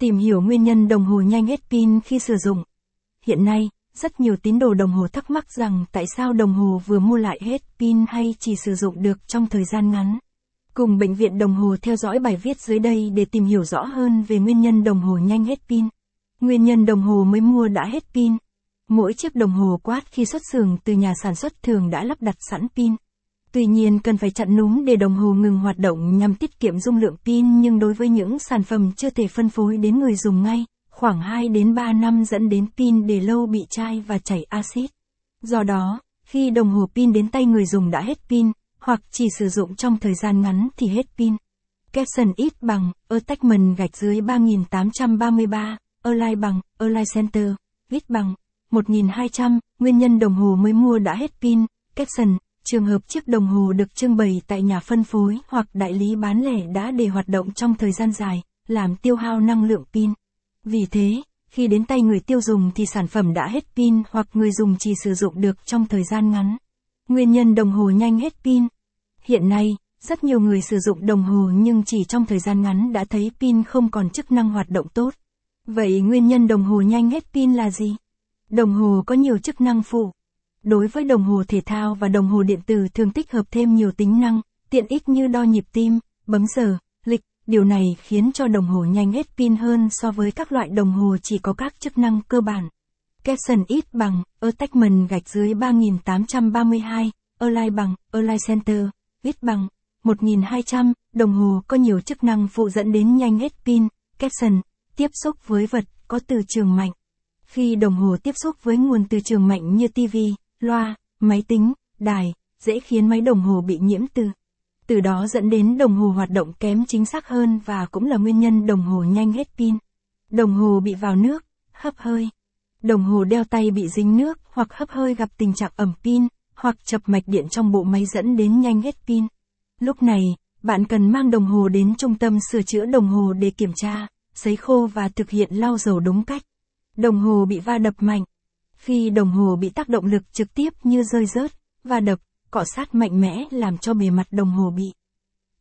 Tìm hiểu nguyên nhân đồng hồ nhanh hết pin khi sử dụng. Hiện nay, rất nhiều tín đồ đồng hồ thắc mắc rằng tại sao đồng hồ vừa mua lại hết pin hay chỉ sử dụng được trong thời gian ngắn. Cùng bệnh viện đồng hồ theo dõi bài viết dưới đây để tìm hiểu rõ hơn về nguyên nhân đồng hồ nhanh hết pin. Nguyên nhân đồng hồ mới mua đã hết pin. Mỗi chiếc đồng hồ quát khi xuất xưởng từ nhà sản xuất thường đã lắp đặt sẵn pin. Tuy nhiên cần phải chặn núm để đồng hồ ngừng hoạt động nhằm tiết kiệm dung lượng pin nhưng đối với những sản phẩm chưa thể phân phối đến người dùng ngay, khoảng 2 đến 3 năm dẫn đến pin để lâu bị chai và chảy axit. Do đó, khi đồng hồ pin đến tay người dùng đã hết pin, hoặc chỉ sử dụng trong thời gian ngắn thì hết pin. Capson ít bằng, attachment gạch dưới 3833, Align bằng, Align Center, ít bằng, 1200, nguyên nhân đồng hồ mới mua đã hết pin, Capson, trường hợp chiếc đồng hồ được trưng bày tại nhà phân phối hoặc đại lý bán lẻ đã để hoạt động trong thời gian dài, làm tiêu hao năng lượng pin. Vì thế, khi đến tay người tiêu dùng thì sản phẩm đã hết pin hoặc người dùng chỉ sử dụng được trong thời gian ngắn. Nguyên nhân đồng hồ nhanh hết pin. Hiện nay, rất nhiều người sử dụng đồng hồ nhưng chỉ trong thời gian ngắn đã thấy pin không còn chức năng hoạt động tốt. Vậy nguyên nhân đồng hồ nhanh hết pin là gì? Đồng hồ có nhiều chức năng phụ. Đối với đồng hồ thể thao và đồng hồ điện tử thường tích hợp thêm nhiều tính năng, tiện ích như đo nhịp tim, bấm giờ, lịch, điều này khiến cho đồng hồ nhanh hết pin hơn so với các loại đồng hồ chỉ có các chức năng cơ bản. Capson ít bằng, attachment gạch dưới 3832, Align bằng, Align Center, ít bằng, 1200, đồng hồ có nhiều chức năng phụ dẫn đến nhanh hết pin, Capson, tiếp xúc với vật, có từ trường mạnh. Khi đồng hồ tiếp xúc với nguồn từ trường mạnh như TV, loa, máy tính, đài, dễ khiến máy đồng hồ bị nhiễm từ. Từ đó dẫn đến đồng hồ hoạt động kém chính xác hơn và cũng là nguyên nhân đồng hồ nhanh hết pin. Đồng hồ bị vào nước, hấp hơi. Đồng hồ đeo tay bị dính nước hoặc hấp hơi gặp tình trạng ẩm pin, hoặc chập mạch điện trong bộ máy dẫn đến nhanh hết pin. Lúc này, bạn cần mang đồng hồ đến trung tâm sửa chữa đồng hồ để kiểm tra, sấy khô và thực hiện lau dầu đúng cách. Đồng hồ bị va đập mạnh. Khi đồng hồ bị tác động lực trực tiếp như rơi rớt, và đập, cọ sát mạnh mẽ làm cho bề mặt đồng hồ bị